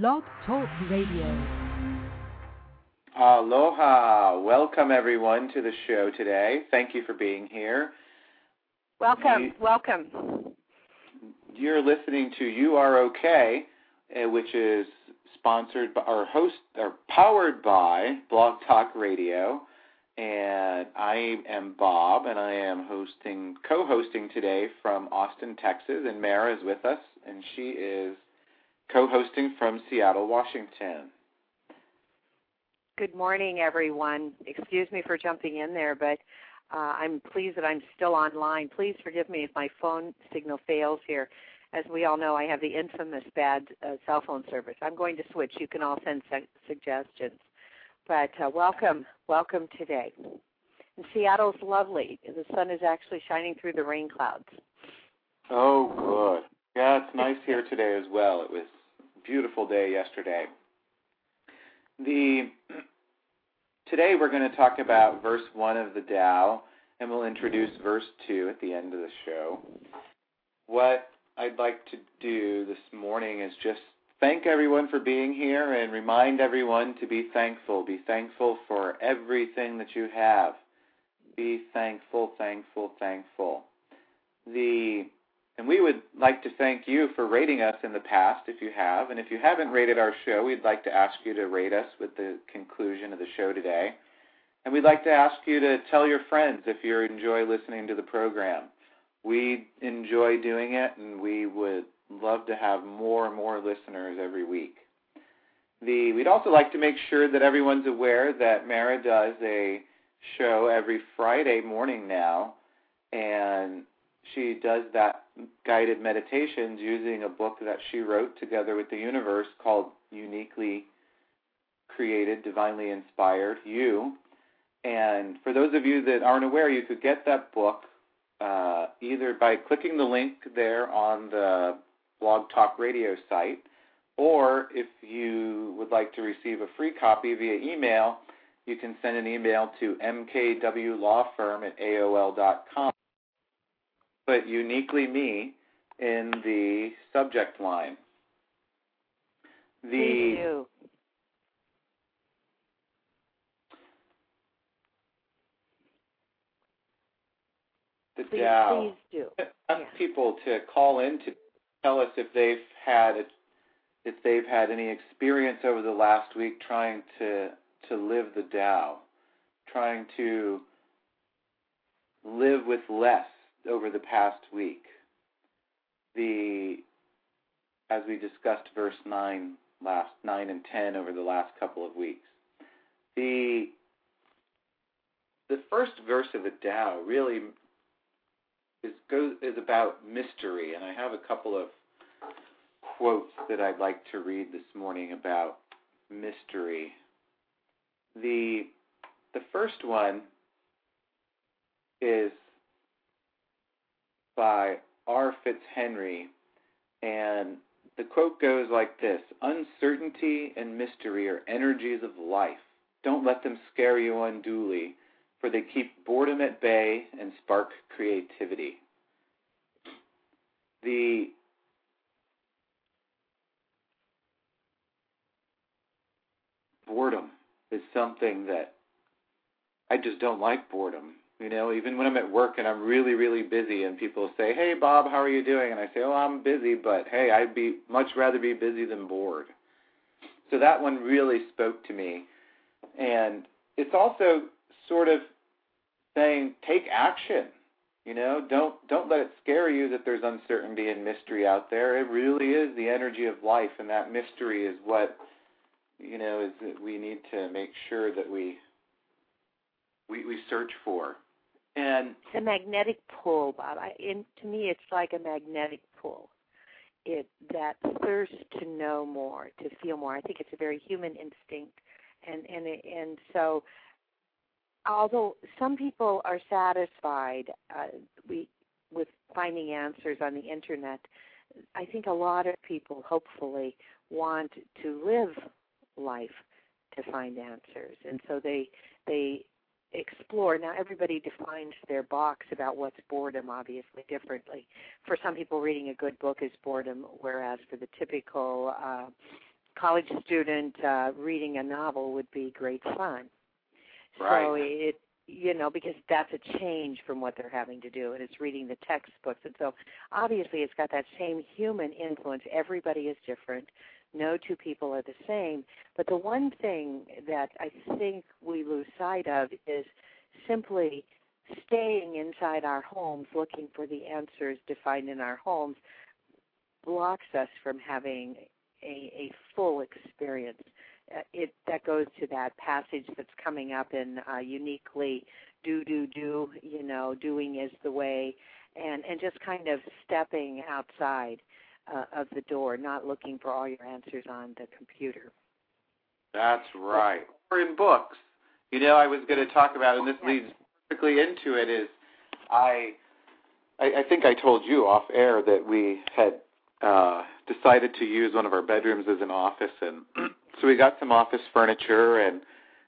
Blog Talk Radio. Aloha. Welcome everyone to the show today. Thank you for being here. Welcome, You- welcome. You're listening to You Are Okay, uh, which is sponsored by or host or powered by Blog Talk Radio. And I am Bob, and I am hosting, co-hosting today from Austin, Texas. And Mara is with us, and she is co-hosting from Seattle, Washington. Good morning, everyone. Excuse me for jumping in there, but uh, I'm pleased that I'm still online. Please forgive me if my phone signal fails here. As we all know, I have the infamous bad uh, cell phone service. I'm going to switch. You can all send su- suggestions. But uh, welcome, welcome today. And Seattle's lovely. The sun is actually shining through the rain clouds. Oh, good. Yeah, it's nice here today as well. It was beautiful day yesterday. The today we're going to talk about verse one of the Tao, and we'll introduce verse two at the end of the show. What I'd like to do this morning is just thank everyone for being here and remind everyone to be thankful. Be thankful for everything that you have. Be thankful, thankful, thankful. The and we would like to thank you for rating us in the past if you have. And if you haven't rated our show, we'd like to ask you to rate us with the conclusion of the show today. And we'd like to ask you to tell your friends if you enjoy listening to the program. We enjoy doing it, and we would love to have more and more listeners every week. The, we'd also like to make sure that everyone's aware that Mara does a show every Friday morning now, and she does that guided meditations using a book that she wrote together with the universe called Uniquely Created, Divinely Inspired You. And for those of you that aren't aware, you could get that book uh, either by clicking the link there on the Blog Talk Radio site, or if you would like to receive a free copy via email, you can send an email to mkwlawfirm at aol.com put uniquely me in the subject line. The the Please, Tao. please do. ask Yeah. people to call in to tell us if they've had if they've had any experience over the last week trying to to live the Tao, trying to live with less over the past week. The as we discussed verse nine last nine and ten over the last couple of weeks. The the first verse of the Tao really is goes is about mystery, and I have a couple of quotes that I'd like to read this morning about mystery. The the first one is by R. Fitzhenry, and the quote goes like this Uncertainty and mystery are energies of life. Don't let them scare you unduly, for they keep boredom at bay and spark creativity. The boredom is something that I just don't like boredom. You know, even when I'm at work and I'm really, really busy and people say, Hey Bob, how are you doing? And I say, Oh, I'm busy, but hey, I'd be much rather be busy than bored. So that one really spoke to me. And it's also sort of saying take action. You know, don't don't let it scare you that there's uncertainty and mystery out there. It really is the energy of life, and that mystery is what you know is that we need to make sure that we we we search for. And It's a magnetic pull, Bob. I, in, to me, it's like a magnetic pull. It that thirst to know more, to feel more. I think it's a very human instinct, and and and so, although some people are satisfied, uh, we with finding answers on the internet. I think a lot of people, hopefully, want to live life to find answers, and so they they explore. Now, everybody defines their box about what's boredom, obviously, differently. For some people, reading a good book is boredom, whereas for the typical uh, college student uh, reading a novel would be great fun. Right. So it you know because that's a change from what they're having to do and it's reading the textbooks and so obviously it's got that same human influence everybody is different no two people are the same. But the one thing that i think we lose sight of is simply staying inside our homes looking for the answers defined in our homes blocks us from having a, a full experience. Uh, it that goes to that passage that's coming up in uh, uniquely do do do you know doing is the way and and just kind of stepping outside uh, of the door not looking for all your answers on the computer that's right or in books you know i was going to talk about and this leads perfectly into it is i i, I think i told you off air that we had uh decided to use one of our bedrooms as an office and So we got some office furniture and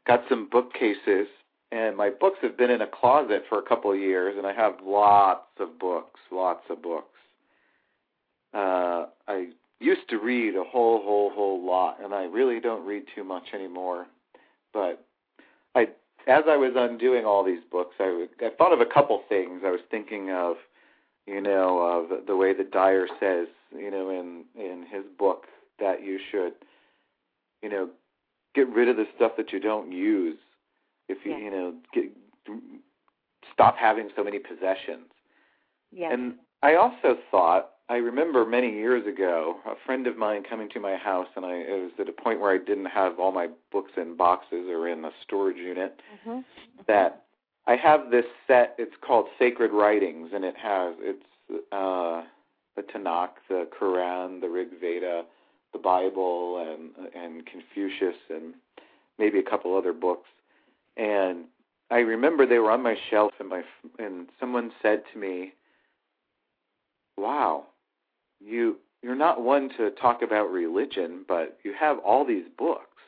got some bookcases. And my books have been in a closet for a couple of years, and I have lots of books, lots of books. Uh, I used to read a whole, whole, whole lot, and I really don't read too much anymore. But I, as I was undoing all these books, I, I thought of a couple things. I was thinking of, you know, of the way that Dyer says, you know, in in his book that you should you know, get rid of the stuff that you don't use. If you, yeah. you know, get, stop having so many possessions. Yes. And I also thought, I remember many years ago, a friend of mine coming to my house, and I it was at a point where I didn't have all my books in boxes or in a storage unit. Mm-hmm. That I have this set. It's called Sacred Writings, and it has it's uh, the Tanakh, the Quran, the Rig Veda, the Bible and and Confucius and maybe a couple other books. And I remember they were on my shelf, and my and someone said to me, "Wow, you you're not one to talk about religion, but you have all these books.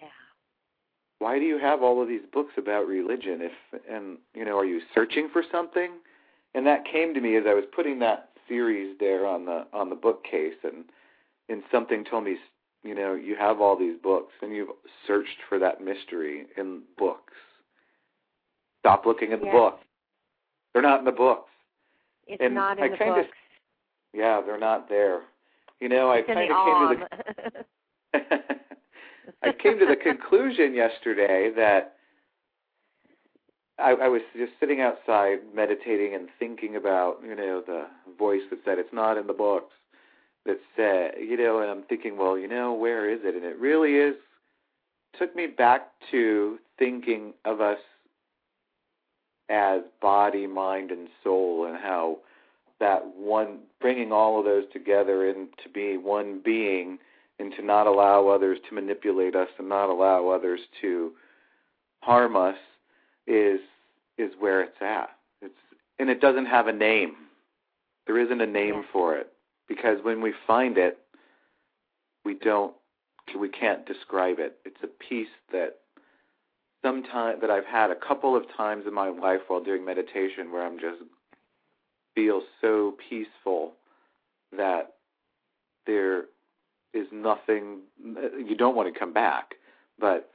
Yeah. Why do you have all of these books about religion? If and you know, are you searching for something?" And that came to me as I was putting that series there on the on the bookcase and and something told me, you know, you have all these books and you've searched for that mystery in books. Stop looking at the yes. books. They're not in the books. It's and not in I the books. Yeah, they're not there. You know, I kind of came to the I came to the conclusion yesterday that I, I was just sitting outside meditating and thinking about, you know, the voice that said it's not in the books that said, you know, and I'm thinking, well, you know, where is it? And it really is took me back to thinking of us as body, mind, and soul, and how that one bringing all of those together and to be one being, and to not allow others to manipulate us and not allow others to harm us is is where it's at. It's and it doesn't have a name. There isn't a name for it because when we find it, we don't, we can't describe it. It's a piece that sometime that I've had a couple of times in my life while doing meditation where I'm just feel so peaceful that there is nothing you don't want to come back, but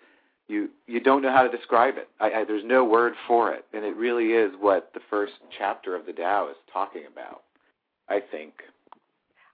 you you don't know how to describe it. I, I, there's no word for it, and it really is what the first chapter of the Tao is talking about. I think.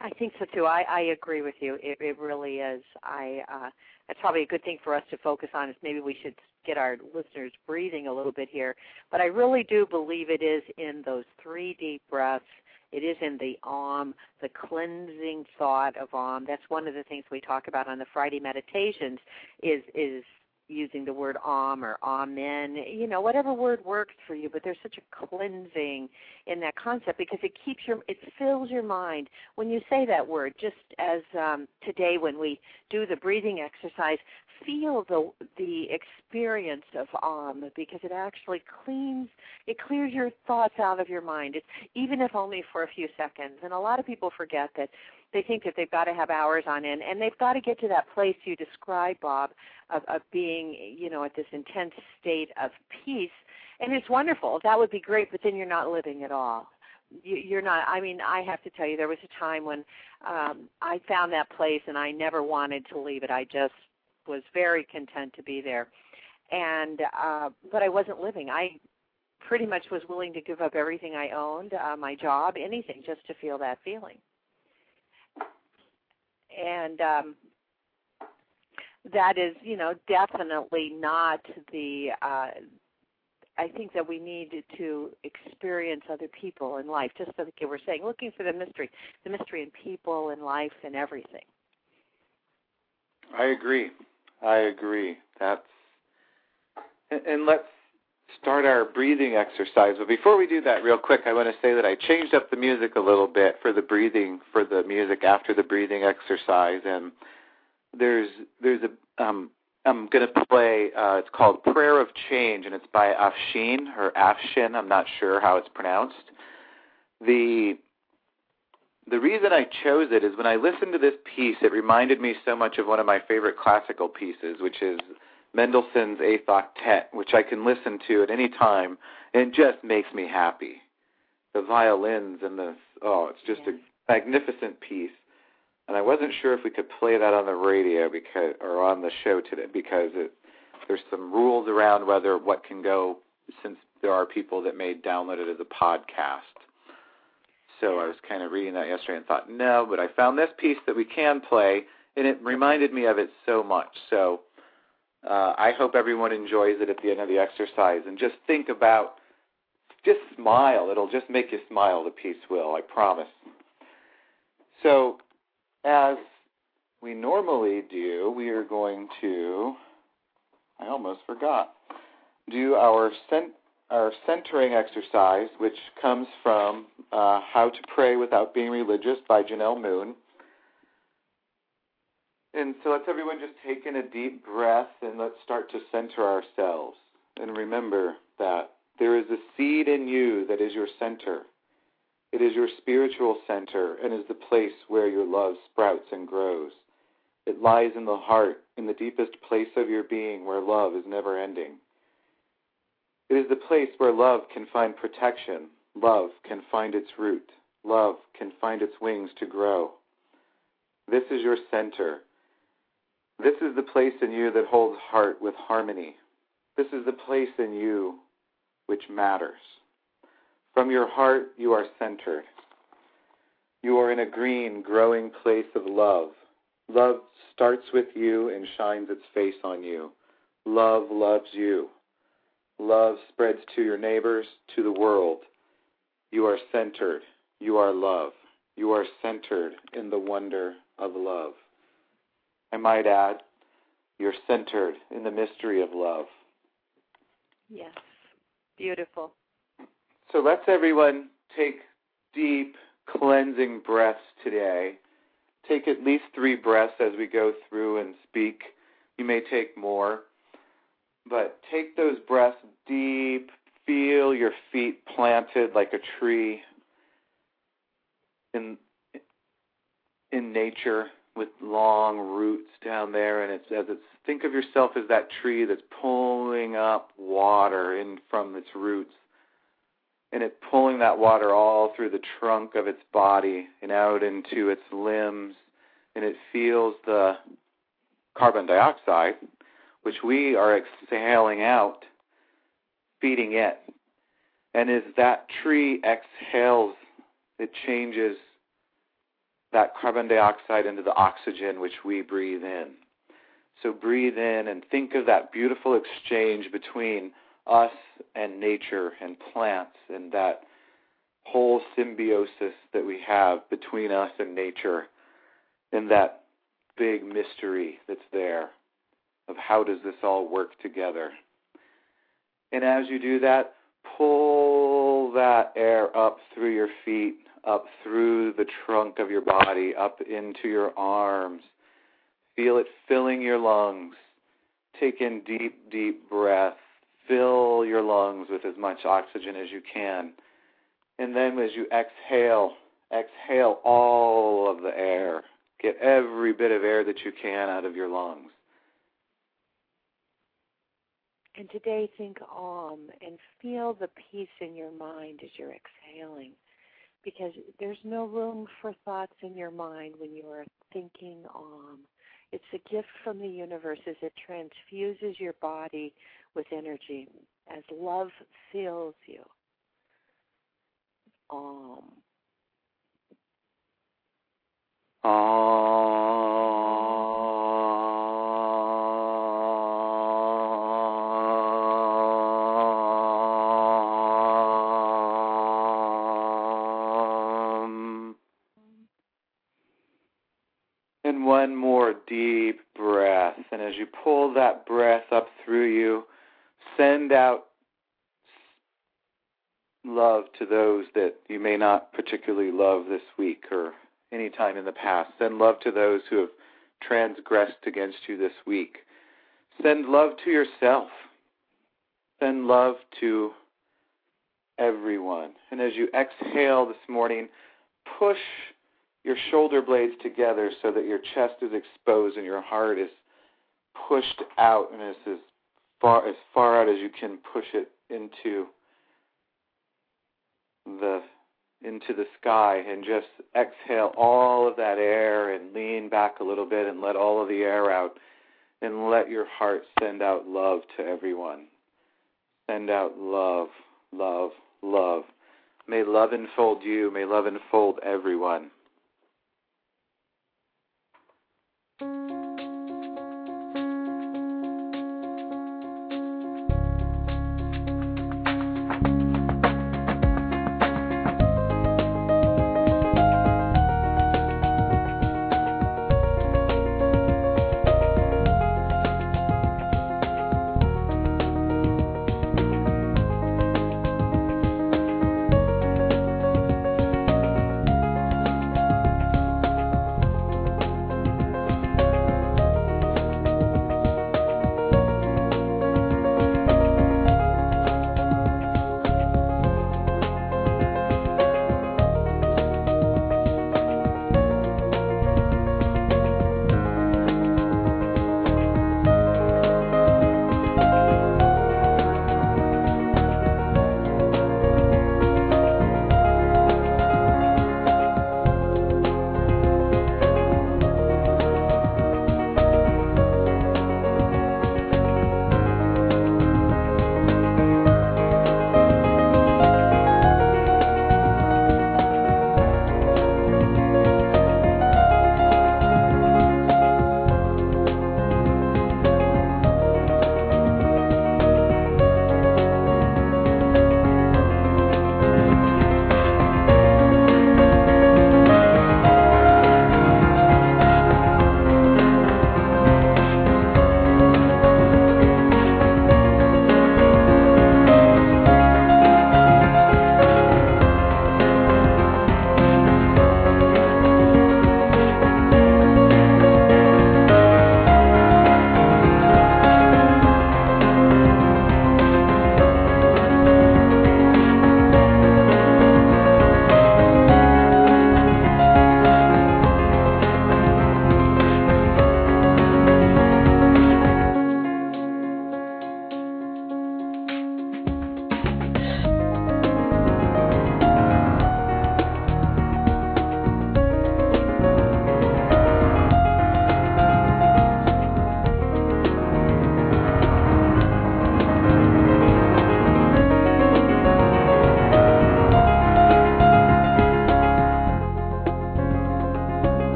I think so too. I, I agree with you. It, it really is. I uh, that's probably a good thing for us to focus on. Is maybe we should get our listeners breathing a little bit here. But I really do believe it is in those three deep breaths. It is in the Om, the cleansing thought of Om. That's one of the things we talk about on the Friday meditations. Is is using the word om or amen, you know, whatever word works for you, but there's such a cleansing in that concept because it keeps your it fills your mind when you say that word. Just as um today when we do the breathing exercise, feel the the experience of om because it actually cleans it clears your thoughts out of your mind. It's even if only for a few seconds. And a lot of people forget that they think that they've got to have hours on end and they've got to get to that place you describe bob of, of being you know at this intense state of peace and it's wonderful that would be great but then you're not living at all you, you're not. I mean, I have to tell you, there was a time when um, I found that place and I never wanted to leave it. I just was very content to be there, and uh, but I wasn't living. I pretty much was willing to give up everything I owned, uh, my job, anything, just to feel that feeling. And um, that is, you know, definitely not the. Uh, I think that we need to experience other people in life, just like you were saying, looking for the mystery, the mystery in people and life and everything. I agree. I agree. That's and, and let's start our breathing exercise. But before we do that, real quick, I want to say that I changed up the music a little bit for the breathing for the music after the breathing exercise, and there's there's a um, I'm going to play. Uh, it's called Prayer of Change, and it's by Afshin or Afshin. I'm not sure how it's pronounced. The the reason I chose it is when I listened to this piece, it reminded me so much of one of my favorite classical pieces, which is Mendelssohn's Eighth Octet, which I can listen to at any time, and it just makes me happy. The violins and the oh, it's just a magnificent piece. And I wasn't sure if we could play that on the radio because or on the show today because it, there's some rules around whether what can go since there are people that may download it as a podcast. So I was kind of reading that yesterday and thought, no, but I found this piece that we can play, and it reminded me of it so much. So uh, I hope everyone enjoys it at the end of the exercise and just think about, just smile. It'll just make you smile, the piece will, I promise. So, as we normally do, we are going to, I almost forgot, do our, cent- our centering exercise, which comes from uh, How to Pray Without Being Religious by Janell Moon. And so let's everyone just take in a deep breath and let's start to center ourselves. And remember that there is a seed in you that is your center. It is your spiritual center and is the place where your love sprouts and grows. It lies in the heart, in the deepest place of your being where love is never ending. It is the place where love can find protection, love can find its root, love can find its wings to grow. This is your center this is the place in you that holds heart with harmony. This is the place in you which matters. From your heart, you are centered. You are in a green, growing place of love. Love starts with you and shines its face on you. Love loves you. Love spreads to your neighbors, to the world. You are centered. You are love. You are centered in the wonder of love. I might add, you're centered in the mystery of love. Yes. Beautiful. So let's everyone take deep, cleansing breaths today. Take at least three breaths as we go through and speak. You may take more. But take those breaths deep. Feel your feet planted like a tree in in nature with long roots down there, and it says it's think of yourself as that tree that's pulling up water in from its roots, and it pulling that water all through the trunk of its body and out into its limbs, and it feels the carbon dioxide, which we are exhaling out, feeding it. And as that tree exhales, it changes that carbon dioxide into the oxygen which we breathe in. So breathe in and think of that beautiful exchange between us and nature and plants and that whole symbiosis that we have between us and nature and that big mystery that's there of how does this all work together. And as you do that, pull that air up through your feet up through the trunk of your body, up into your arms. Feel it filling your lungs. Take in deep, deep breath. Fill your lungs with as much oxygen as you can. And then as you exhale, exhale all of the air. Get every bit of air that you can out of your lungs. And today think Om and feel the peace in your mind as you're exhaling because there's no room for thoughts in your mind when you are thinking Om. It's a gift from the universe as it transfuses your body with energy as love fills you. Om. Um, and one more deep breath. And as you pull that breath up through you, send out love to those that you may not particularly love this week or any time in the past. Send love to those who have transgressed against you this week. Send love to yourself. Send love to everyone. And as you exhale this morning, push your shoulder blades together so that your chest is exposed and your heart is pushed out and is as far as far out as you can push it into the into the sky and just exhale all of that air and lean back a little bit and let all of the air out and let your heart send out love to everyone. Send out love, love, love. May love enfold you. May love enfold everyone.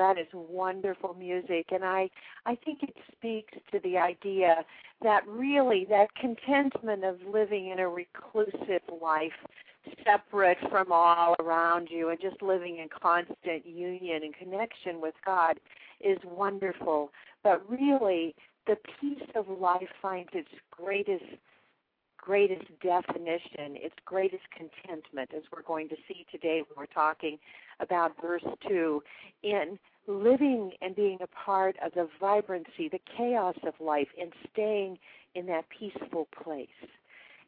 That is wonderful music, and I I think it speaks to the idea that really that contentment of living in a reclusive life, separate from all around you, and just living in constant union and connection with God, is wonderful. But really, the peace of life finds its greatest greatest definition, its greatest contentment, as we're going to see today when we're talking about verse 2, in living and being a part of the vibrancy, the chaos of life, and staying in that peaceful place.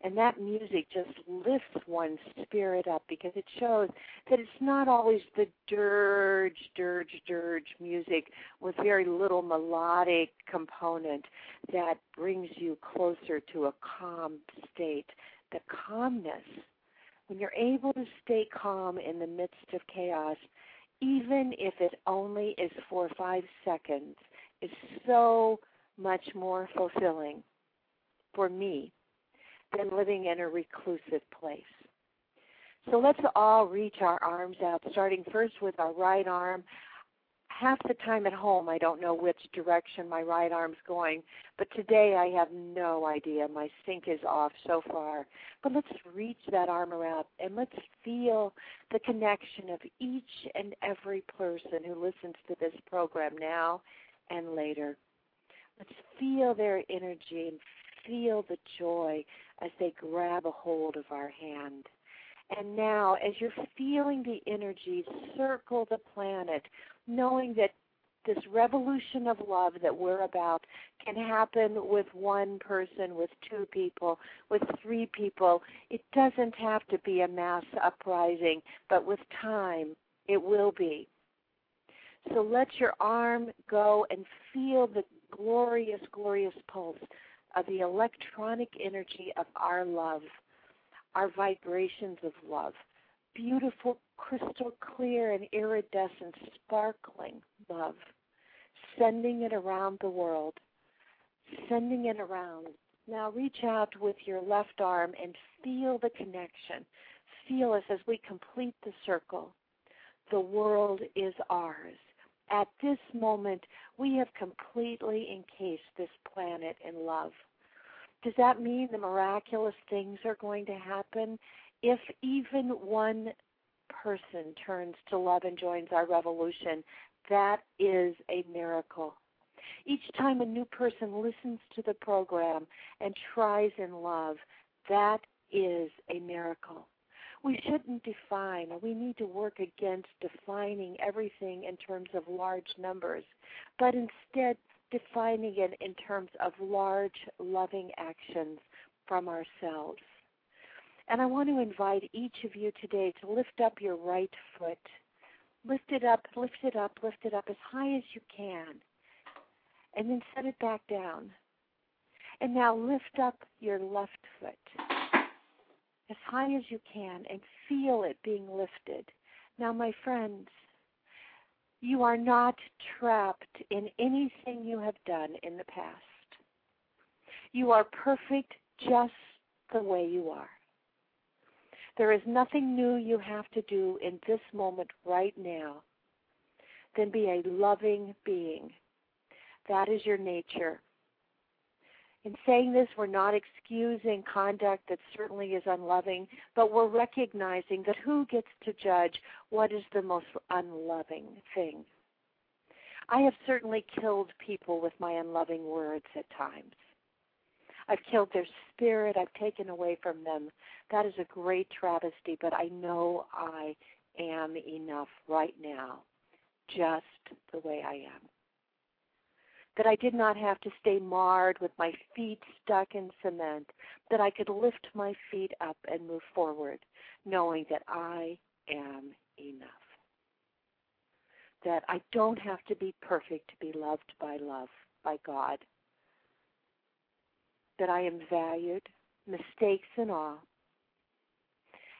And that music just lifts one's spirit up because it shows that it's not always the dirge, dirge, dirge music with very little melodic component that brings you closer to a calm state. The calmness, when you're able to stay calm in the midst of chaos, even if it only is for five seconds, is so much more fulfilling for me than living in a reclusive place. So let's all reach our arms out, starting first with our right arm. Half the time at home, I don't know which direction my right arm's going, but today I have no idea. My sync is off so far. But let's reach that arm around and let's feel the connection of each and every person who listens to this program now and later. Let's feel their energy and feel the joy as they grab a hold of our hand. And now, as you're feeling the energy circle the planet, knowing that this revolution of love that we're about can happen with one person, with two people, with three people. It doesn't have to be a mass uprising, but with time, it will be. So let your arm go and feel the glorious, glorious pulse of the electronic energy of our love, our vibrations of love. Beautiful, crystal clear, and iridescent, sparkling love. Sending it around the world. Sending it around. Now reach out with your left arm and feel the connection. Feel us as we complete the circle. The world is ours. At this moment, we have completely encased this planet in love. Does that mean the miraculous things are going to happen? If even one person turns to love and joins our revolution, that is a miracle. Each time a new person listens to the program and tries in love, that is a miracle we shouldn't define, or we need to work against defining everything in terms of large numbers, but instead defining it in terms of large, loving actions from ourselves. And I want to invite each of you today to lift up your right foot. Lift it up, lift it up, lift it up as high as you can. And then set it back down. And now lift up your left foot as high as you can and feel it being lifted. Now, my friends, you are not trapped in anything you have done in the past. You are perfect just the way you are. There is nothing new you have to do in this moment right now than be a loving being. That is your nature. In saying this, we're not excusing conduct that certainly is unloving, but we're recognizing that who gets to judge what is the most unloving thing? I have certainly killed people with my unloving words at times. I've killed their spirit, I've taken away from them. That is a great travesty, but I know I am enough right now, just the way I am that I did not have to stay marred with my feet stuck in cement, that I could lift my feet up and move forward, knowing that I am enough. That I don't have to be perfect to be loved by love, by God. That I am valued, mistakes and all,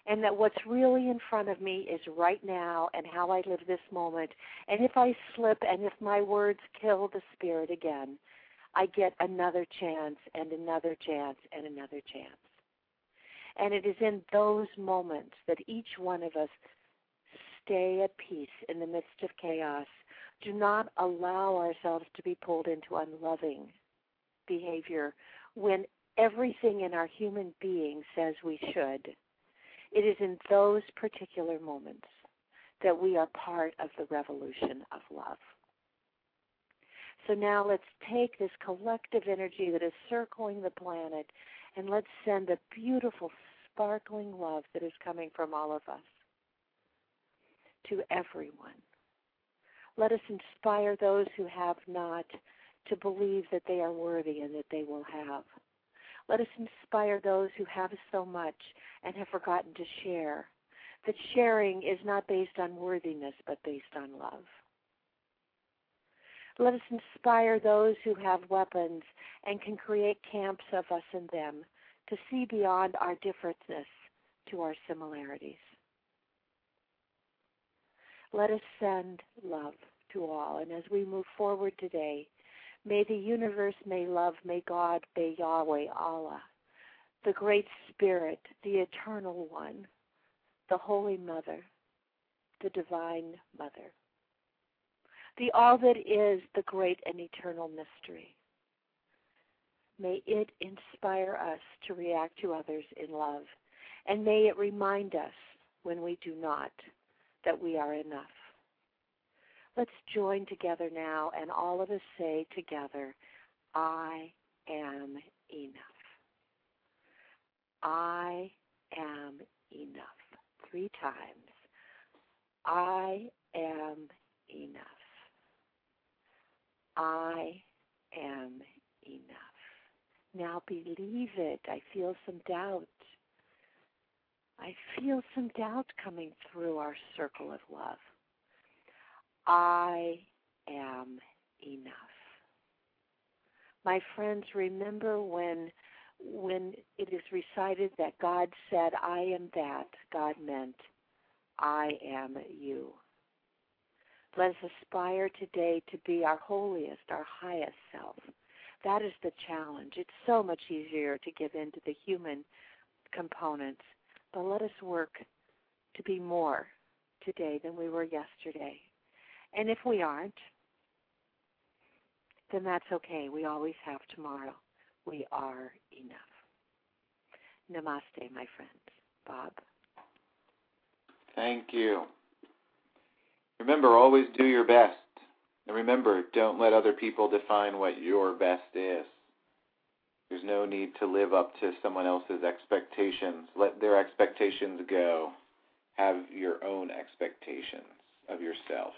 and that what's really in front of me is right now and how I live this moment. And if I slip and if my words kill the spirit again, I get another chance and another chance and another chance. And it is in those moments that each one of us stay at peace in the midst of chaos. Do not allow ourselves to be pulled into unloving behavior when everything in our human being says we should. It is in those particular moments that we are part of the revolution of love. So now let's take this collective energy that is circling the planet and let's send a beautiful, sparkling love that is coming from all of us to everyone. Let us inspire those who have not to believe that they are worthy and that they will have. Let us inspire those who have so much and have forgotten to share. That sharing is not based on worthiness, but based on love. Let us inspire those who have weapons and can create camps of us and them to see beyond our differences to our similarities. Let us send love to all. And as we move forward today, may the universe, may love, may God, may Yahweh, Allah, the Great Spirit, the Eternal One, the Holy Mother, the Divine Mother, the all that is the great and eternal mystery. May it inspire us to react to others in love, and may it remind us when we do not that we are enough. Let's join together now and all of us say together, I am enough. I am enough. Three times. I am enough. I am enough. Now believe it. I feel some doubt. I feel some doubt coming through our circle of love. I am enough. My friends, remember when when it is recited that God said, I am that, God meant, I am you. Let us aspire today to be our holiest, our highest self. That is the challenge. It's so much easier to give in to the human components, but let us work to be more today than we were yesterday. And if we aren't, then that's okay. We always have tomorrow. We are enough. Namaste, my friends. Bob. Thank you. Remember, always do your best. And remember, don't let other people define what your best is. There's no need to live up to someone else's expectations. Let their expectations go. Have your own expectations of yourself.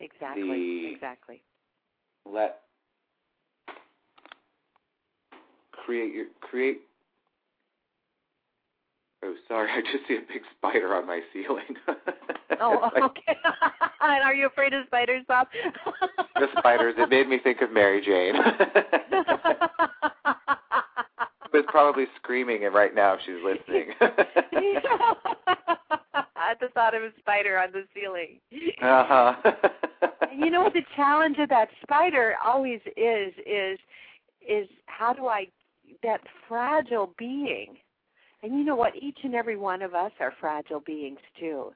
Exactly. Exactly. Let create your create Oh, sorry, I just see a big spider on my ceiling. oh, okay. and are you afraid of spiders, Bob? the spiders. It made me think of Mary Jane. but probably screaming and right now if she's listening. At the thought of a spider on the ceiling. Uh huh. You know what the challenge of that spider always is is is how do I that fragile being and you know what? Each and every one of us are fragile beings too.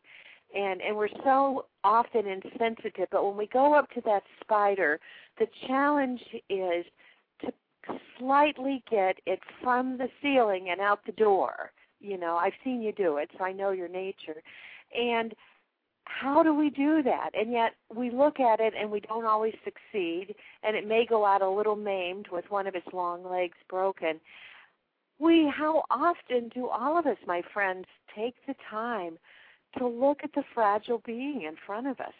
And and we're so often insensitive, but when we go up to that spider, the challenge is to slightly get it from the ceiling and out the door. You know, I've seen you do it, so I know your nature. And how do we do that? And yet we look at it and we don't always succeed, and it may go out a little maimed with one of its long legs broken we, how often do all of us, my friends, take the time to look at the fragile being in front of us?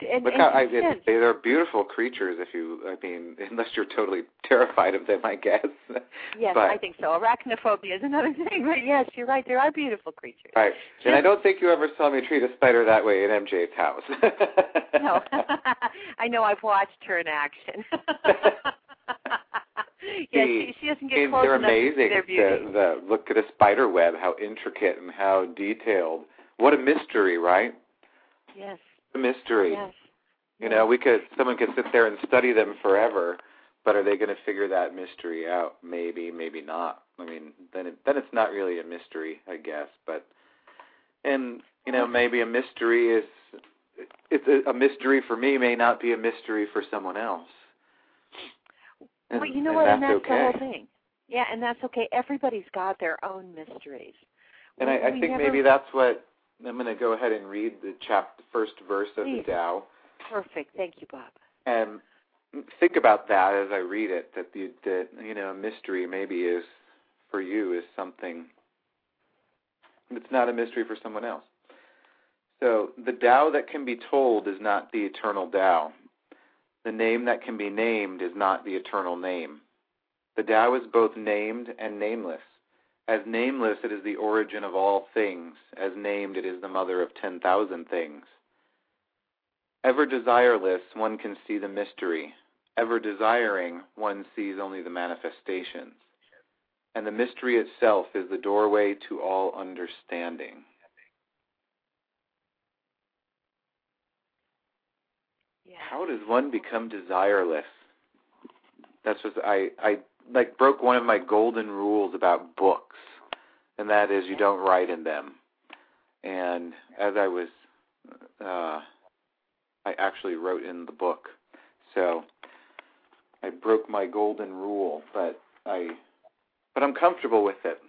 And, Look how I, it, they're beautiful creatures. If you, I mean, unless you're totally terrified of them, I guess. Yes, but, I think so. Arachnophobia is another thing, but yes, you're right. There are beautiful creatures. Right, and I don't think you ever saw me treat a spider that way in MJ's house. no, I know. I've watched her in action. yeah, she, she doesn't get close they're enough amazing. their beauty. The, the, look at a spider web, how intricate and how detailed. What a mystery, right? Yes. A mystery. Yes. You know, we could someone could sit there and study them forever, but are they going to figure that mystery out? Maybe, maybe not. I mean, then it, then it's not really a mystery, I guess. But and you know, maybe a mystery is it's a, a mystery for me may not be a mystery for someone else. And, well, you know and what, that's and that's okay. the whole thing. Yeah, and that's okay. Everybody's got their own mysteries. And I, I think never- maybe that's what I'm going to go ahead and read the chapter, first verse of Please. the Tao, perfect. Thank you, Bob. and think about that as I read it. That the that you know mystery maybe is for you is something that's not a mystery for someone else. So the Tao that can be told is not the eternal Tao. The name that can be named is not the eternal name. The Tao is both named and nameless. As nameless, it is the origin of all things. As named, it is the mother of 10,000 things. Ever desireless, one can see the mystery. Ever desiring, one sees only the manifestations. And the mystery itself is the doorway to all understanding. Yeah. How does one become desireless? That's what I I like broke one of my golden rules about books, and that is you don't write in them. And as I was, uh, I actually wrote in the book, so I broke my golden rule, but I, but I'm comfortable with it.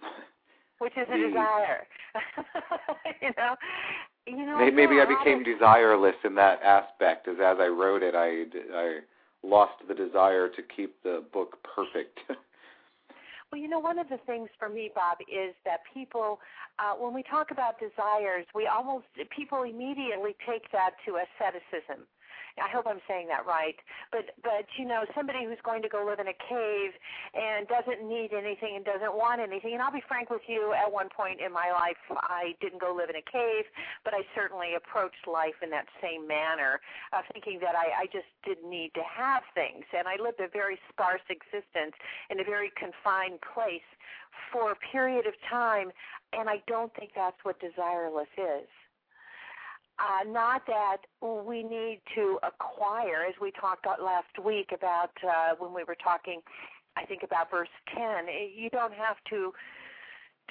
Which is a the- desire. you know. You know. Maybe, maybe I became desireless in that aspect, as as I wrote it, I I lost the desire to keep the book perfect. Well, you know, one of the things for me, Bob, is that people, uh, when we talk about desires, we almost people immediately take that to asceticism. I hope I'm saying that right. But but you know, somebody who's going to go live in a cave and doesn't need anything and doesn't want anything. And I'll be frank with you, at one point in my life I didn't go live in a cave, but I certainly approached life in that same manner, uh, thinking that I, I just didn't need to have things. And I lived a very sparse existence in a very confined place for a period of time, and I don't think that's what desireless is. Uh, not that we need to acquire, as we talked about last week about uh, when we were talking, I think about verse 10. eh, You don't have to.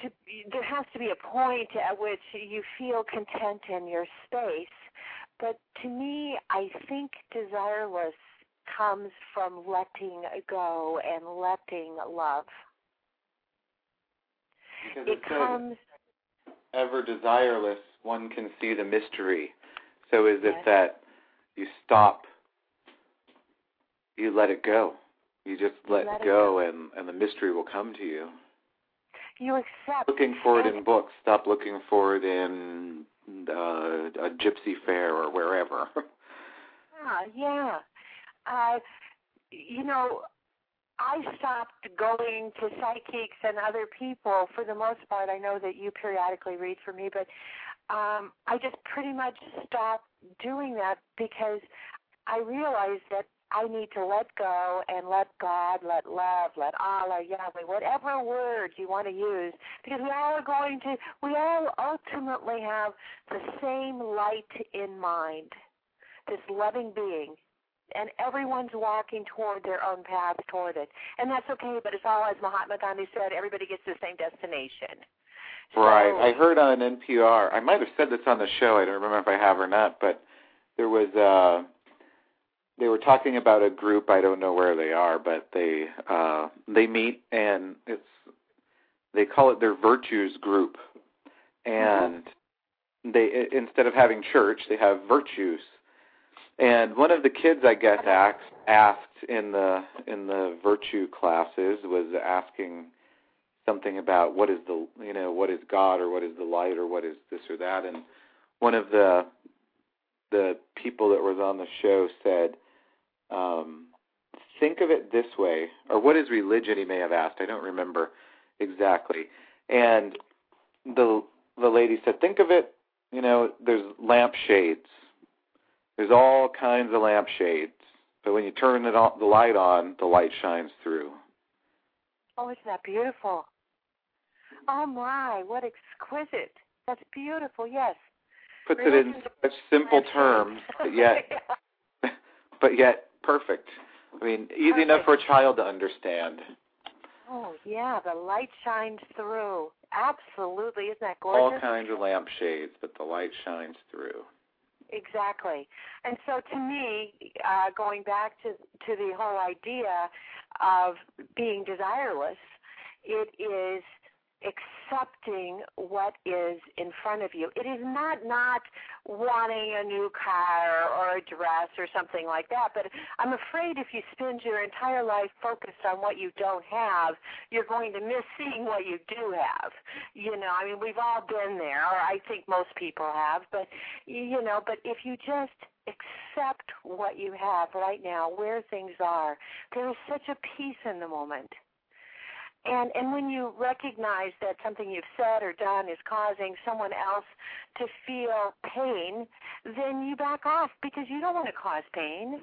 To, there has to be a point at which you feel content in your space. But to me, I think desireless comes from letting go and letting love. because It comes ever desireless, one can see the mystery. So is it Yes. that you stop, you let it go, you just let, let it go, and and the mystery will come to you. you accept Looking for it in books, stop looking for it in uh, a gypsy fair or wherever. Yeah, yeah. Uh, you know, I stopped going to psychics and other people for the most part. I know that you periodically read for me, but um, I just pretty much stopped doing that because I realized that I need to let go and let God, let love, let Allah, Yahweh, whatever words you want to use, because we all are going to, we all ultimately have the same light in mind this loving being and everyone's walking toward their own path toward it. And that's okay but it's all as mahatma gandhi said everybody gets the same destination Right. So- I heard on NPR. I might have said this on the show. I don't remember if I have or not, but there was uh they were talking about a group. I don't know where they are, but they uh they meet and it's they call it their virtues group. And they instead of having church, they have virtues. And one of the kids, I guess, asked asked in the in the virtue classes was asking something about what is the you know what is God or what is the light or what is this or that. And one of the the people that was on the show said um think of it this way or what is religion he may have asked. I don't remember exactly. And the the lady said think of it you know there's lampshades. There's all kinds of lampshades. But when you turn it on, the light on the light shines through. Oh isn't that beautiful oh my what exquisite that's beautiful yes puts it in such simple terms, but yet, but yet perfect. I mean, easy enough for a child to understand. Oh yeah, the light shines through. Absolutely, isn't that gorgeous? All kinds of lampshades, but the light shines through. Exactly. And so to me, uh, going back to to the whole idea of being desireless, it is accepting what is in front of you. It is not not wanting a new car or a dress or something like that, but I'm afraid if you spend your entire life focused on what you don't have, you're going to miss seeing what you do have. You know, I mean, we've all been there, or I think most people have, but you know, but if you just accept what you have right now, where things are, there is such a peace in the moment. And and when you recognize that something you've said or done is causing someone else to feel pain, then you back off because you don't want to cause pain.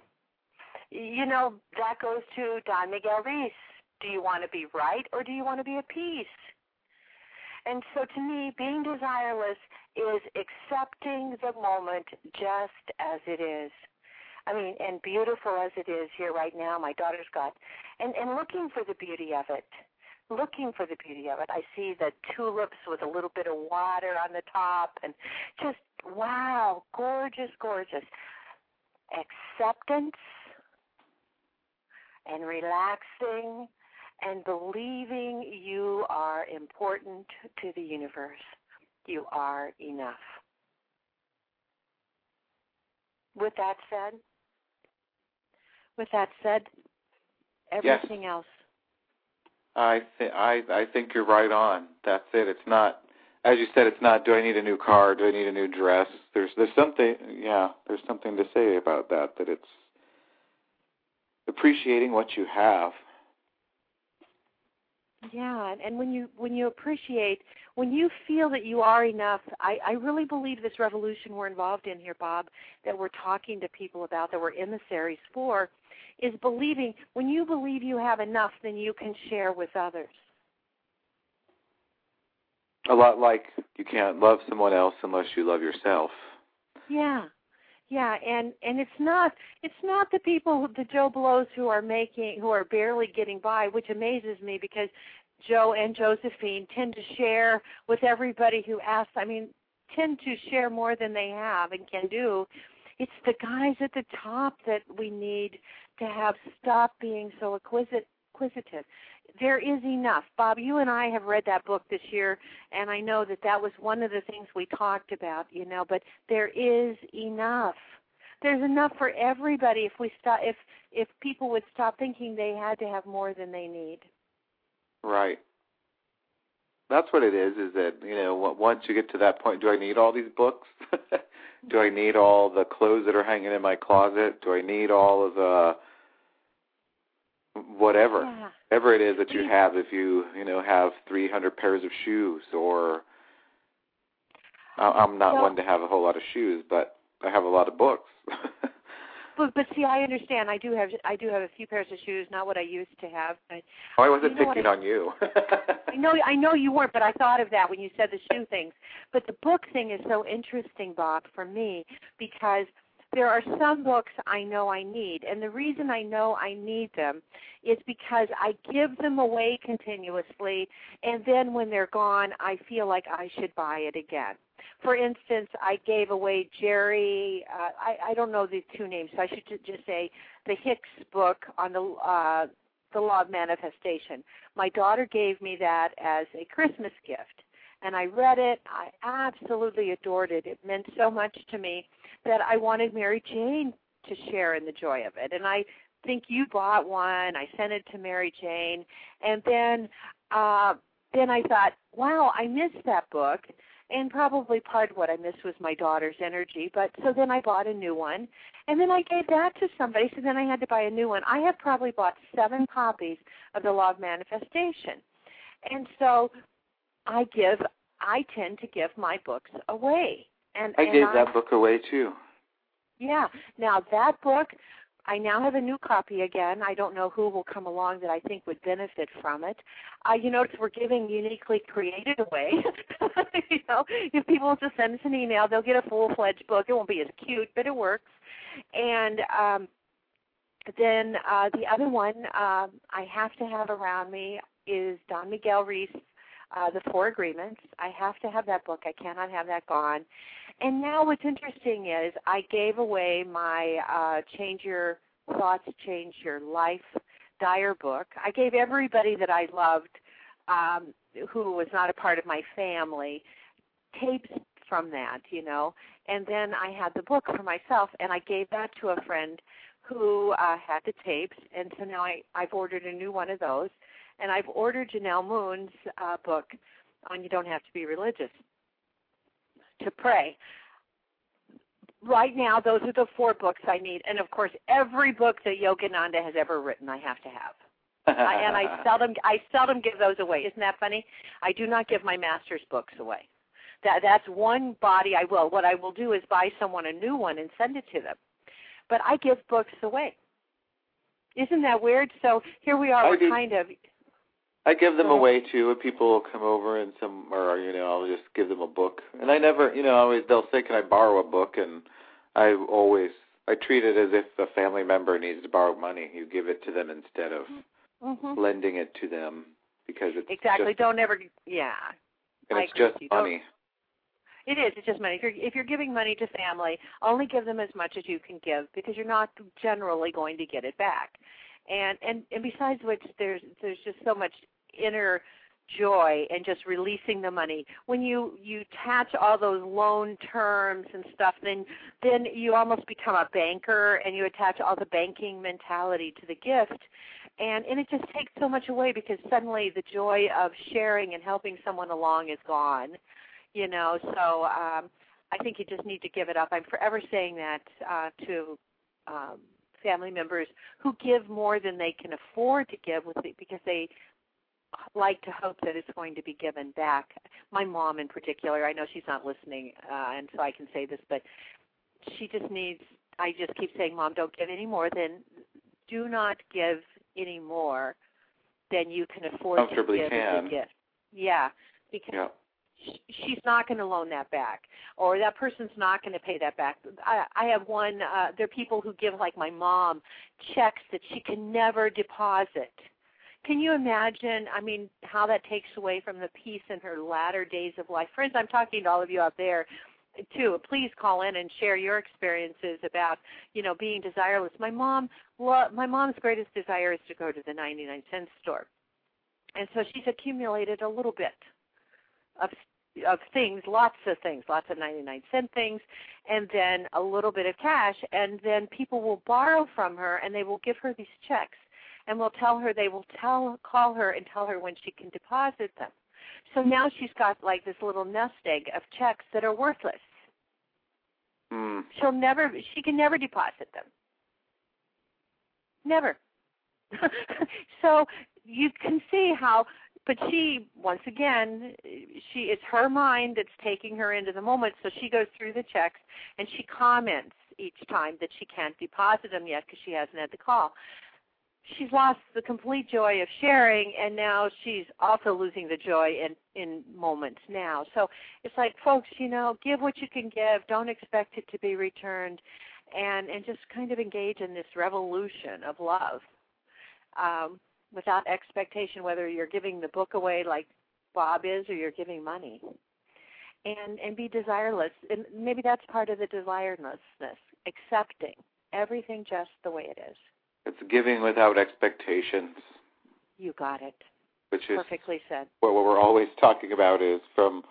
You know, that goes to Don Miguel Ruiz. Do you want to be right or do you want to be at peace? And so to me, being desireless is accepting the moment just as it is. I mean, and beautiful as it is here right now, my daughter's got, and, and looking for the beauty of it looking for the beauty of it. I see the tulips with a little bit of water on the top and just wow, gorgeous, gorgeous. Acceptance and relaxing and believing you are important to the universe. You are enough. With that said, with that said, everything yes. else I think I I think you're right on. That's it. It's not as you said, it's not do I need a new car, do I need a new dress? There's there's something yeah, there's something to say about that that it's appreciating what you have. Yeah, and when you when you appreciate when you feel that you are enough, I, I really believe this revolution we're involved in here, Bob, that we're talking to people about, that we're in the series for, is believing when you believe you have enough, then you can share with others. A lot like you can't love someone else unless you love yourself. Yeah. Yeah, and and it's not it's not the people the Joe Blows who are making who are barely getting by, which amazes me because Joe and Josephine tend to share with everybody who asks. I mean, tend to share more than they have and can do. It's the guys at the top that we need to have stop being so acquisitive. There is enough. Bob, you and I have read that book this year, and I know that that was one of the things we talked about, you know, but there is enough. There's enough for everybody if we stop if if people would stop thinking they had to have more than they need. Right. That's what it is. Is that you know once you get to that point, do I need all these books? do I need all the clothes that are hanging in my closet? Do I need all of the whatever, yeah. whatever it is that you have? If you you know have 300 pairs of shoes, or I'm not well, one to have a whole lot of shoes, but I have a lot of books. But but see, I understand. I do have I do have a few pairs of shoes, not what I used to have. But oh, I wasn't you know picking I, on you. I know I know you weren't, but I thought of that when you said the shoe things. But the book thing is so interesting, Bob, for me because there are some books I know I need, and the reason I know I need them is because I give them away continuously, and then when they're gone, I feel like I should buy it again for instance, I gave away Jerry. Uh, I I don't know the two names, so I should just say the Hicks book on the uh, the law of manifestation. My daughter gave me that as a Christmas gift, and I read it. I absolutely adored it. It meant so much to me that I wanted Mary Jane to share in the joy of it, and I think you bought one. I sent it to Mary Jane, and then uh, then I thought, wow, I missed that book and probably part of what I missed was my daughter's energy. But so then I bought a new one, and then I gave that to somebody. So then I had to buy a new one. I have probably bought seven copies of the Law of Manifestation, and so I give. I tend to give my books away. And I and gave I, that book away too. Yeah. Now that book I now have a new copy again. I don't know who will come along that I think would benefit from it. Uh, you notice we're giving uniquely created away. you know, if people just send us an email, they'll get a full-fledged book. It won't be as cute, but it works. And um, then uh, the other one um, I have to have around me is Don Miguel Ruiz, uh, The Four Agreements. I have to have that book. I cannot have that gone. And now what's interesting is I gave away my uh, Change Your Thoughts, Change Your Life Dyer book. I gave everybody that I loved um, who was not a part of my family tapes from that, you know. And then I had the book for myself, and I gave that to a friend who uh, had the tapes, and so now I, I've ordered a new one of those, and I've ordered Janell Moon's uh, book on You Don't Have to Be Religious to Pray. Right now, those are the four books I need, and of course, every book that Yogananda has ever written, I have to have. I, and I seldom I seldom give those away. Isn't that funny? I do not give my master's books away. That that's one body I will. What I will do is buy someone a new one and send it to them. But I give books away. Isn't that weird? So here we are. I we're kind of. I give them away too. If people come over and some, or you know, I'll just give them a book. And I never, you know, always they'll say, "Can I borrow a book?" And I always, I treat it as if a family member needs to borrow money. You give it to them instead of Mhm. lending it to them because it's Exactly. Just, Don't ever. Yeah. and I it's just with you. Don't- money. It is. It's just money. If you're if you're giving money to family, only give them as much as you can give because you're not generally going to get it back. And and and besides which, there's there's just so much inner joy and just releasing the money. When you you attach all those loan terms and stuff then then you almost become a banker and you attach all the banking mentality to the gift. And and it just takes so much away because suddenly the joy of sharing and helping someone along is gone you know? So um i think you just need to give it up. I'm forever saying that uh to um family members who give more than they can afford to give with it because they like to hope that it's going to be given back my mom in particular i know she's not listening uh and so i can say this but she just needs i just keep saying mom don't give any more than do not give any more than you can afford to Comfortably give can. as a gift yeah because Yeah. she's not going to loan that back or that person's not going to pay that back i i have one uh there are people who give like my mom checks that she can never deposit can you imagine i mean how that takes away from the peace in her latter days of life? Friends i'm talking to all of you out there too. Please call in and share your experiences about you know being desireless. My mom lo- my mom's greatest desire is to go to the 99 cent store. And so she's accumulated a little bit of of things, lots of things, lots of 99 cent things, and then a little bit of cash, and then people will borrow from her and they will give her these checks and will tell her they will tell call her and tell her when she can deposit them. So now she's got like this little nest egg of checks that are worthless. Mm. She'll never she can never deposit them. Never. so you can see how but she once again she it's her mind that's taking her into the moment so she goes through the checks and she comments each time that she can't deposit them yet because she hasn't had the call she's lost the complete joy of sharing and now she's also losing the joy in in moments now so it's like folks you know give what you can give don't expect it to be returned and and just kind of engage in this revolution of love um without expectation whether you're giving the book away like Bob is or you're giving money. And and be desireless. And maybe that's part of the desirelessness, accepting everything just the way it is. It's giving without expectations, You got it. which is Perfectly said. what, what we're always talking about is from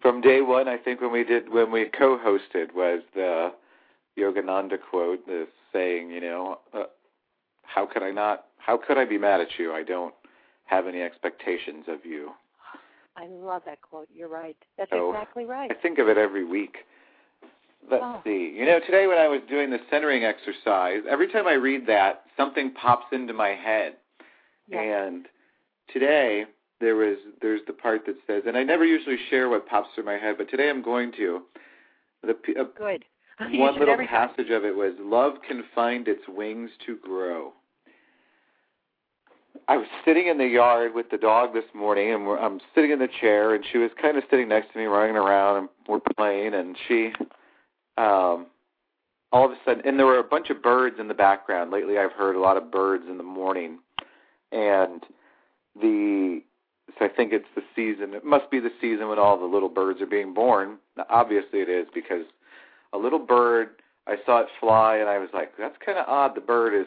from day one. I think when we did when we co-hosted was the Yogananda quote, the saying, you know, uh, how could I not? How could I be mad at you? I don't have any expectations of you. I love that quote. You're right. That's So, exactly right. I think of it every week. Let's Oh. see. You know, today when I was doing the centering exercise, every time I read that, something pops into my head. Yeah. And today there was there's the part that says, and I never usually share what pops through my head, but today I'm going to. The uh, Good. One little passage of it was, "Love can find its wings to grow." I was sitting in the yard with the dog this morning, and we're, I'm sitting in the chair, and she was kind of sitting next to me, running around, and we're playing, and she, um, all of a sudden, and there were a bunch of birds in the background. Lately, I've heard a lot of birds in the morning, and the so I think it's the season. It must be the season when all the little birds are being born. Now, obviously, it is because a little bird. I saw it fly, and I was like, "That's kind of odd. The bird is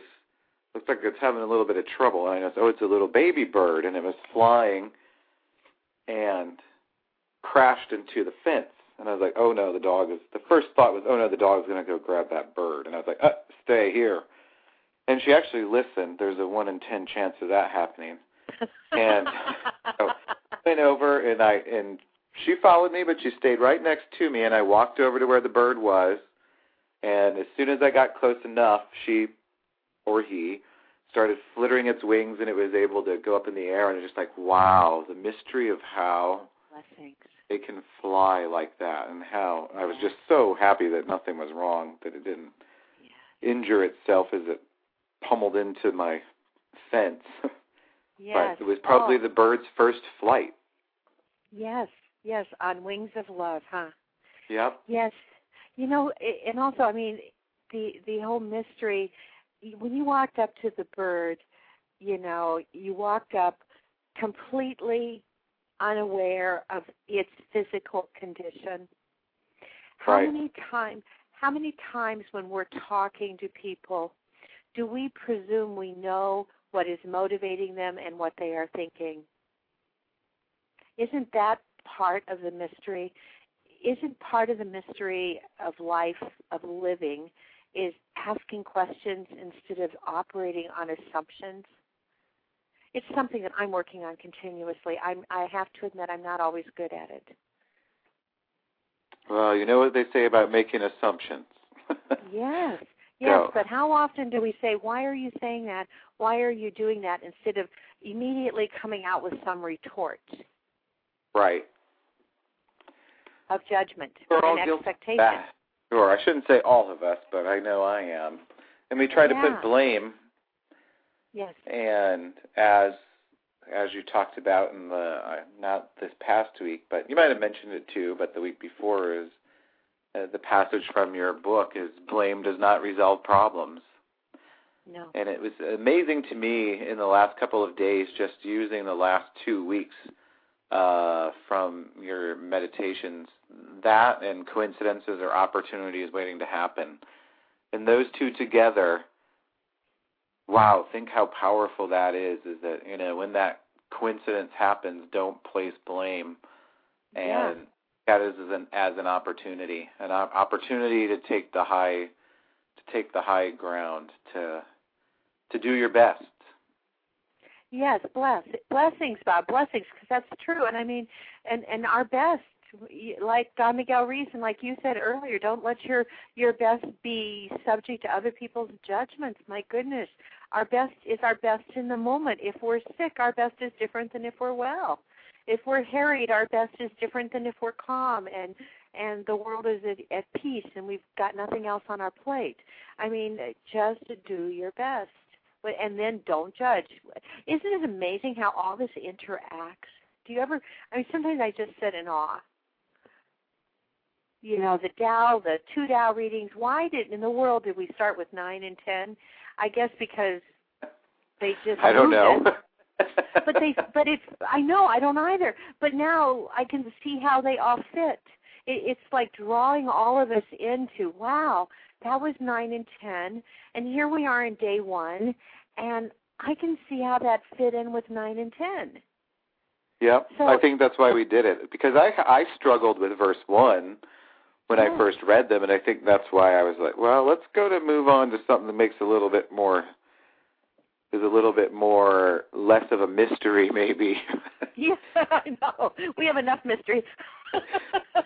looks like it's having a little bit of trouble." And I know, oh, it's a little baby bird, and it was flying and crashed into the fence. And I was like, "Oh no, the dog is." The first thought was, "Oh no, the dog's going to go grab that bird." And I was like, uh, "Stay here." And she actually listened. There's a one in ten chance of that happening and so went over and I and she followed me, but she stayed right next to me, and I walked over to where the bird was, and as soon as I got close enough, she or he started flittering its wings, and it was able to go up in the air, and it's just like wow, the mystery of how Blessings. It can fly like that, and how I was just so happy that nothing was wrong, that it didn't Yeah. injure itself as it pummeled into my fence. Yes. But it was probably oh, the bird's first flight. Yes. Yes. On wings of love, huh? Yep. Yes. You know, and also, I mean, the the whole mystery. When you walked up to the bird, you know, you walked up completely unaware of its physical condition. How Right. many times? How many times when we're talking to people, do we presume we know what is motivating them and what they are thinking? Isn't that part of the mystery? Isn't part of the mystery of life, of living, is asking questions instead of operating on assumptions? It's something that I'm working on continuously. I'm, I have to admit, I'm not always good at it. Well, you know what they say about making assumptions. Yes, yes, Go. but how often do we say, "Why are you saying that? Why are you doing that?" Instead of immediately coming out with some retort right. of judgment We're and expectation. Sure. I shouldn't say all of us, but I know I am. And we try to put blame Yes, and as as you talked about in the uh, not this past week, but you might have mentioned it too, but the week before is uh, the passage from your book is blame does not resolve problems. no, And it was amazing to me in the last couple of days, just using the last two weeks uh, from your meditations, that and coincidences or opportunities waiting to happen. And those two together, wow, think how powerful that is. Is that, you know, when that coincidence happens, don't place blame. And Yeah. that is as an, as an opportunity, an opportunity to take the high to take the high ground, to to do your best. yes, bless blessings, Bob, blessings, because that's true. And I mean, and and our best, like Don Miguel Ruiz, and like you said earlier, don't let your your best be subject to other people's judgments. My goodness, our best is our best in the moment. If we're sick, our best is different than if we're well. If we're harried, our best is different than if we're calm and and the world is at, at peace and we've got nothing else on our plate. I mean, just do your best, and then don't judge. Isn't it amazing how all this interacts? Do you ever? I mean, sometimes I just sit in awe. You know, the Tao, the two Tao readings. Why did in the world did we start with nine and ten? I guess because they just. I don't know. but they but it's i know i don't either but now i can see how they all fit it, it's like drawing all of us into wow that was nine and ten and here we are in day one and i can see how that fit in with nine and ten Yeah, So- I think that's why we did it because I I struggled with verse 1 when I first read them and I think that's why I was like, well, let's go to move on to something that makes a little bit more is a little bit more less of a mystery maybe. yeah i know. We have enough mystery.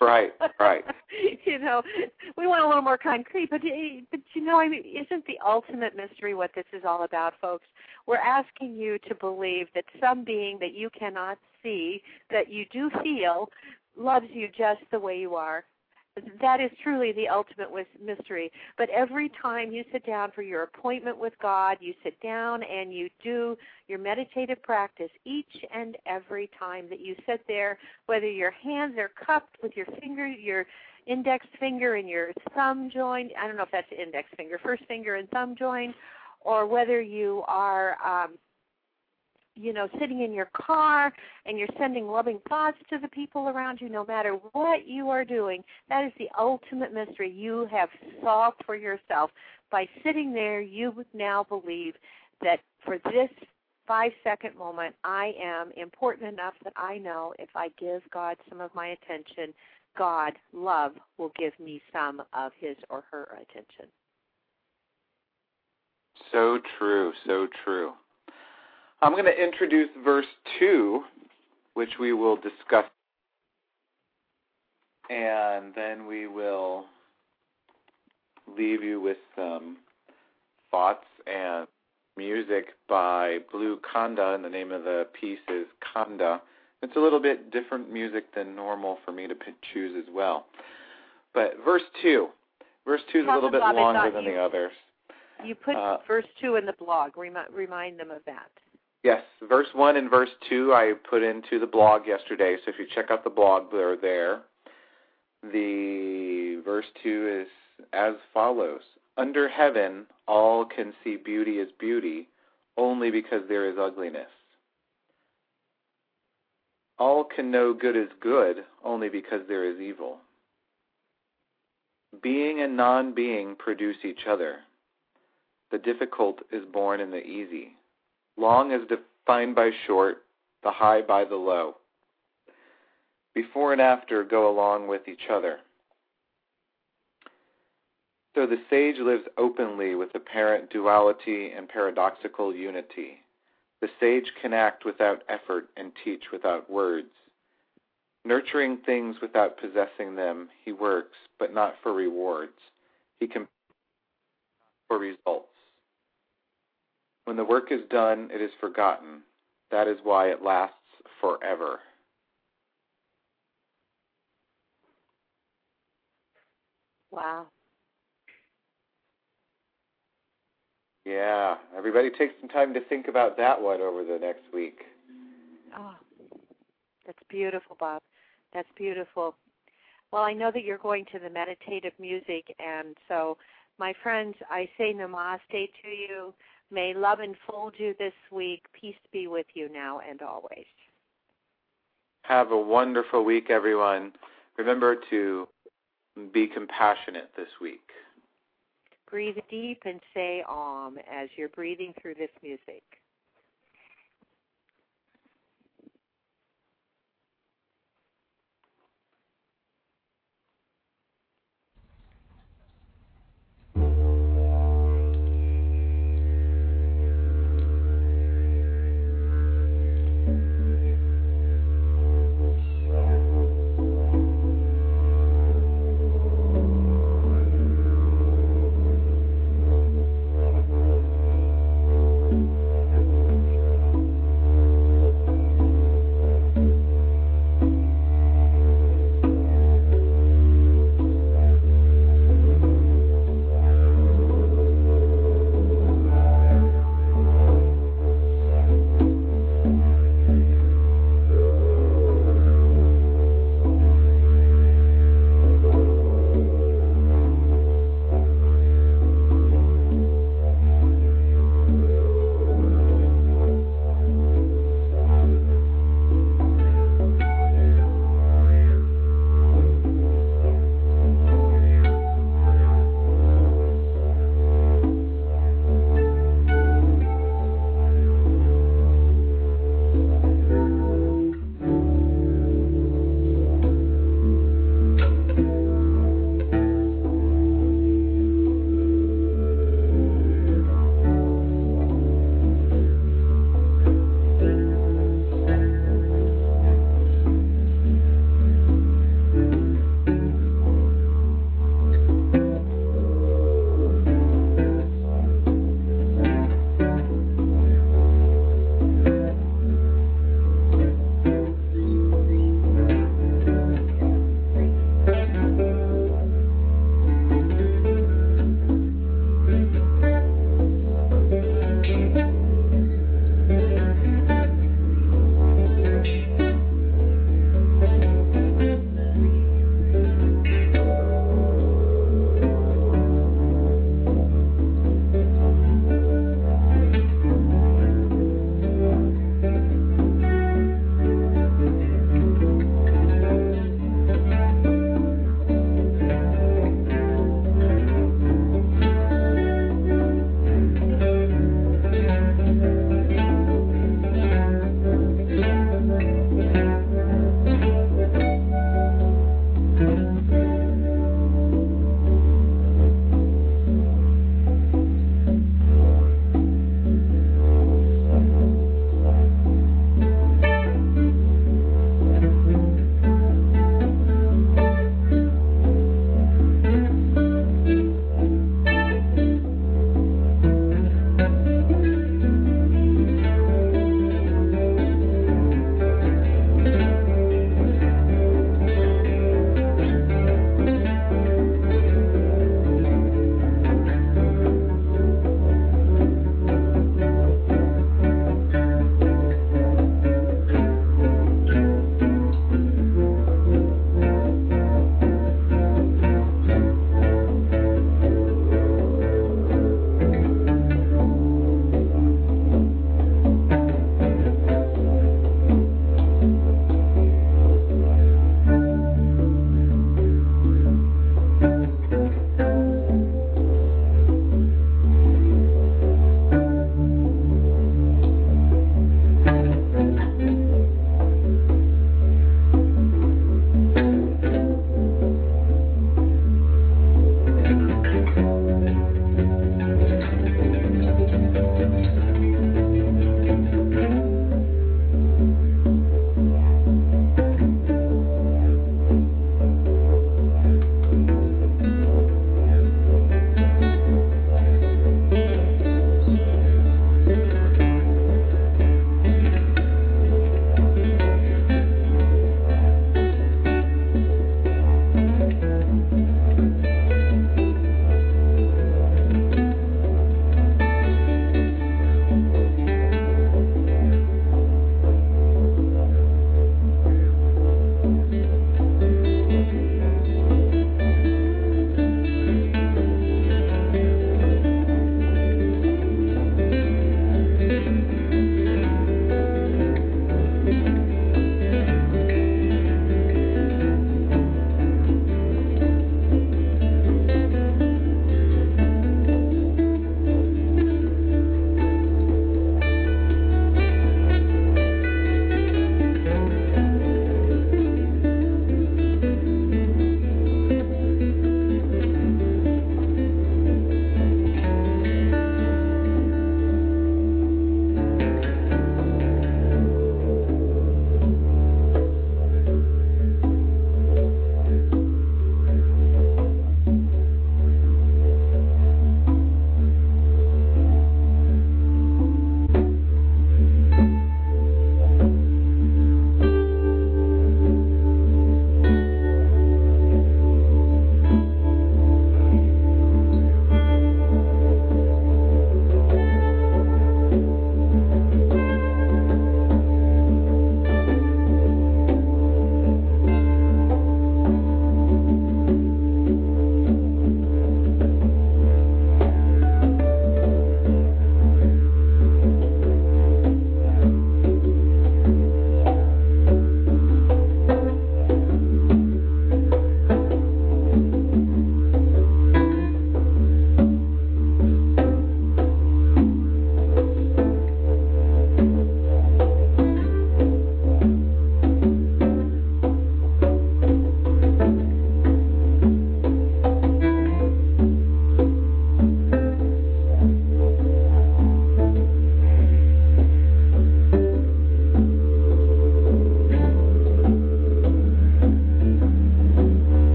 Right, right. you know we want a little more concrete but eh, but you know i mean isn't the ultimate mystery what this is all about folks? We're asking you to believe that some being that you cannot see that you do feel loves you just the way you are that is truly the ultimate mystery. But every time you sit down for your appointment with God, you sit down and you do your meditative practice each and every time that you sit there, whether your hands are cupped with your finger, your index finger and your thumb joined. I don't know if that's index finger, first finger and thumb joined, or whether you are um, you know sitting in your car and you're sending loving thoughts to the people around you no matter what you are doing that is the ultimate mystery you have solved for yourself. By sitting there you now believe that for this five second moment i am important enough that i know if i give god some of my attention god love will give me some of his or her attention. So true so true I'm going to introduce verse 2, which we will discuss, and then we will leave you with some thoughts and music by Blue Khanda, and the name of the piece is Khanda. It's a little bit different music than normal for me to choose as well. But verse 2. Verse 2 is a little bit longer than you, the others. You put uh, verse 2 in the blog. Remind, remind them of that. Yes, verse 1 and verse 2 I put into the blog yesterday, so if you check out the blog, they're there. The verse 2 is as follows Under heaven, all can see beauty as beauty, only because there is ugliness. All can know good as good, only because there is evil. Being and non being produce each other. The difficult is born in the easy long as defined by short, the high by the low. Before and after go along with each other. So the sage lives openly with apparent duality and paradoxical unity. The sage can act without effort and teach without words. Nurturing things without possessing them, he works, but not for rewards. He can for results. When the work is done, it is forgotten. That is why it lasts forever. Wow. Yeah, everybody take some time to think about that one over the next week. Oh, that's beautiful, Bob. That's beautiful. Well, I know that you're going to the meditative music, and so, my friends, I say namaste to you. May love enfold you this week. Peace be with you now and always. Have a wonderful week, everyone. Remember to be compassionate this week. Breathe deep and say Om as you're breathing through this music.